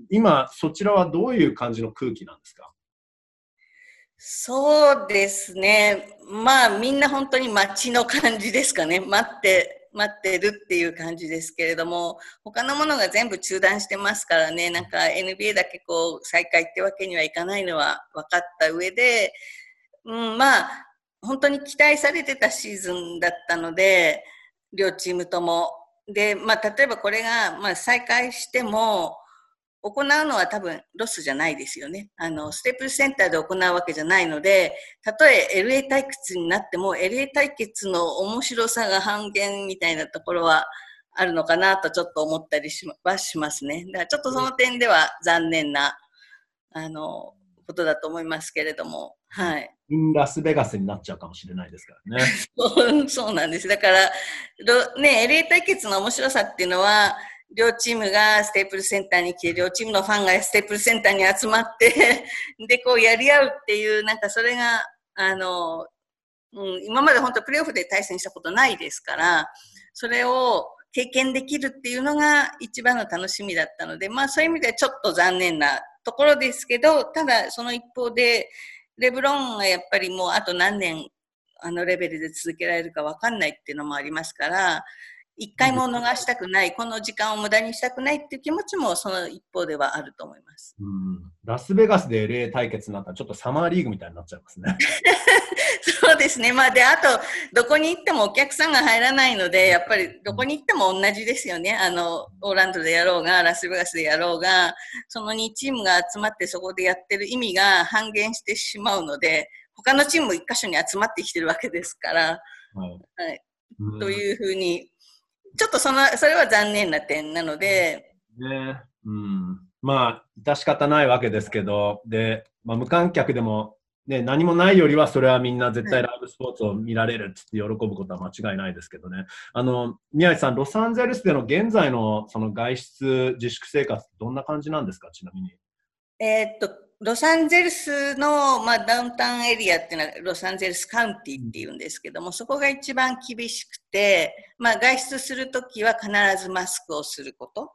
今、そちらはどういう感じの空気なんですか？そうですね。まあ、みんな本当に待ちの感じですかね。待って、待ってるっていう感じですけれども、他のものが全部中断してますからね、なんか NBA だけこう再開ってわけにはいかないのは分かった上で、うん、まあ、本当に期待されてたシーズンだったので、両チームとも。で、まあ、例えばこれが、まあ、再開しても、行うのは多分ロスじゃないですよね。あの、ステープルセンターで行うわけじゃないので、たとえ LA 対決になっても、LA 対決の面白さが半減みたいなところはあるのかなとちょっと思ったりしはしますね。だからちょっとその点では残念な、あの、ことだと思いますけれども、はい。ラスベガスになっちゃうかもしれないですからね。そうなんです。だから、ね、LA 対決の面白さっていうのは、両チームがステープルセンターに来て、両チームのファンがステープルセンターに集まって で、こうやり合うっていう、なんかそれが、あの、うん、今まで本当プレーオフで対戦したことないですから、それを経験できるっていうのが一番の楽しみだったので、まあそういう意味ではちょっと残念なところですけど、ただその一方で、レブロンがやっぱりもうあと何年あのレベルで続けられるかわかんないっていうのもありますから、一回も逃したくない、この時間を無駄にしたくないっていう気持ちもその一方ではあると思います。うん、ラスベガスで LA 対決になったらちょっとサマーリーグみたいになっちゃいますね。そうですね。まあ、で、あと、どこに行ってもお客さんが入らないので、やっぱりどこに行っても同じですよね。あの、オーランドでやろうが、ラスベガスでやろうが、その2チームが集まってそこでやってる意味が半減してしまうので、他のチームも一箇所に集まってきてるわけですから、はい。はい、というふうに、ちょっとその、それは残念な点なので。ね。うん。まあ、致し方ないわけですけど、で、まあ、無観客でもね、何もないよりは、それはみんな絶対ライブスポーツを見られるって喜ぶことは間違いないですけどね。あの、宮治さん、ロサンゼルスでの現在のその外出自粛生活、どんな感じなんですか、ちなみに。えー、っと、ロサンゼルスの、まあ、ダウンタウンエリアっていうのはロサンゼルスカウンティっていうんですけども、そこが一番厳しくて、まあ、外出するときは必ずマスクをすること。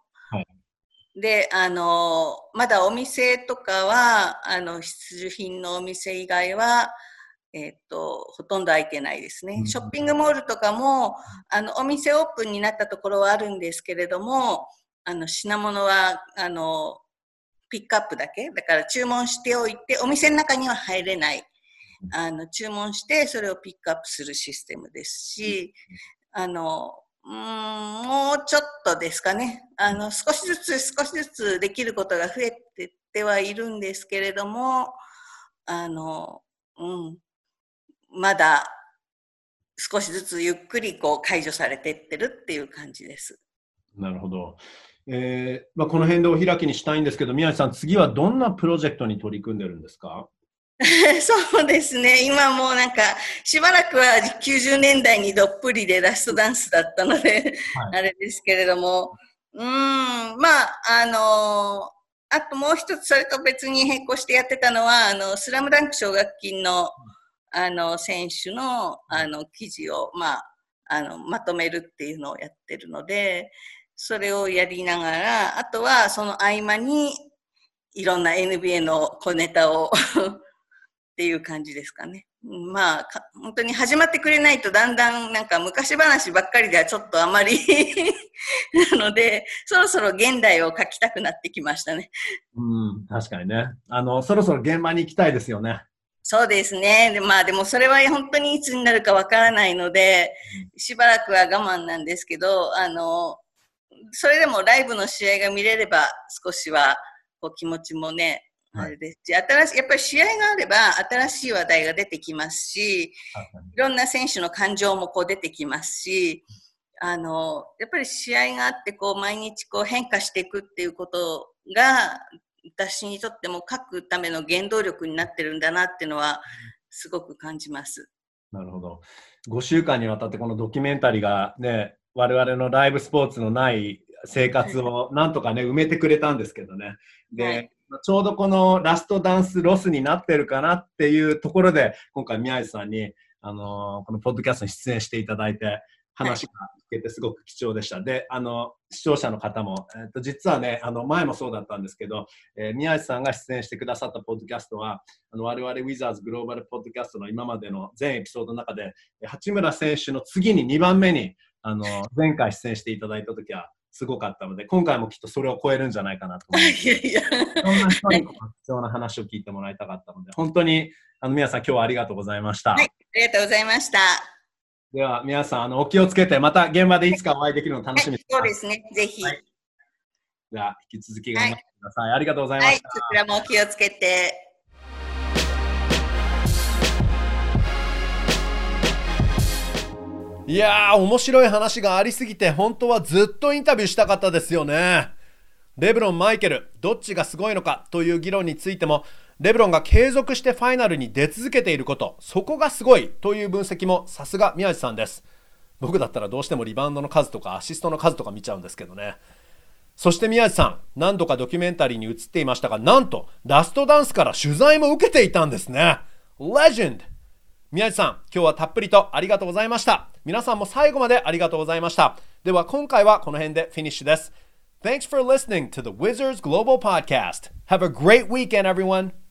で、あの、まだお店とかは、あの、必需品のお店以外は、えっ、と、ほとんど空いてないですね。ショッピングモールとかも、あの、お店オープンになったところはあるんですけれども、あの、品物は、あの、ピックアップだけ？だから注文しておいて、お店の中には入れない。あの、注文して、それをピックアップするシステムですし、あの、うん、もうちょっとですかね。あの、少しずつ少しずつできることが増えてってはいるんですけれども、あの、うん、まだ少しずつゆっくりこう解除されてってるっていう感じです。なるほど。えーまあ、この辺でお開きにしたいんですけど、宮地さん、次はどんなプロジェクトに取り組んでるんですか？そうですね。今もうなんか、しばらくは90年代にどっぷりでラストダンスだったので、はい、あれですけれども、うん、まあ、あのあともう一つ、それと別に並行してやってたのは、あの、スラムダンク奨学金の、あの、選手の、あの、記事を、まあ、あの、まとめるっていうのをやってるので、それをやりながら、あとはその合間に、いろんな NBA の小ネタを っていう感じですかね。まあ、本当に始まってくれないとだんだんなんか昔話ばっかりではちょっとあまり なので、そろそろ現代を書きたくなってきましたね。うん、確かにね。あの、そろそろ現場に行きたいですよね。そうですね。でまあでもそれは本当にいつになるかわからないので、しばらくは我慢なんですけど、あの、それでもライブの試合が見れれば少しはこう気持ちもね、あれですし、新しい、やっぱり試合があれば新しい話題が出てきますし、いろんな選手の感情もこう出てきますし、あの、やっぱり試合があってこう毎日こう変化していくっていうことが、私にとっても書くための原動力になってるんだなっていうのは、すごく感じます。なるほど。5週間にわたってこのドキュメンタリーがね、我々のライブスポーツのない生活をなんとかね、埋めてくれたんですけどね。で、はいちょうどこのラストダンスロスになってるかなっていうところで、今回宮治さんに、あのー、このポッドキャストに出演していただいて、話が聞けてすごく貴重でした。はい、で、あの、視聴者の方も、えっ、と、実はね、あの、前もそうだったんですけど、えー、宮治さんが出演してくださったポッドキャストは、あの、我々ウィザーズグローバルポッドキャストの今までの全エピソードの中で、八村選手の次に2番目に、あの、前回出演していただいた時は、すごかったので、今回もきっとそれを超えるんじゃないかなと思います。いやいや。そんな人に必要な話を聞いてもらいたかったので、本当に、あの、皆さん今日はありがとうございました。はい、ありがとうございました。では、皆さん、あの、お気をつけて、また現場でいつかお会いできるのを楽しみにしてます。そうですね、ぜひ。はい、では、引き続き頑張ってください。ありがとうございました。はい、そちらもお気をつけて。いやー、面白い話がありすぎて、本当はずっとインタビューしたかったですよね。レブロン、マイケル、どっちがすごいのかという議論についても、レブロンが継続してファイナルに出続けていること、そこがすごいという分析もさすが宮地さんです。僕だったらどうしてもリバウンドの数とかアシストの数とか見ちゃうんですけどね。そして宮地さん、何度かドキュメンタリーに映っていましたが、なんとラストダンスから取材も受けていたんですね。レジェンド宮地さん、今日はたっぷりとありがとうございました。皆さんも最後までありがとうございました。では今回はこの辺でフィニッシュです。Thanks for listening to the Wizards Global Podcast. Have a great weekend, everyone.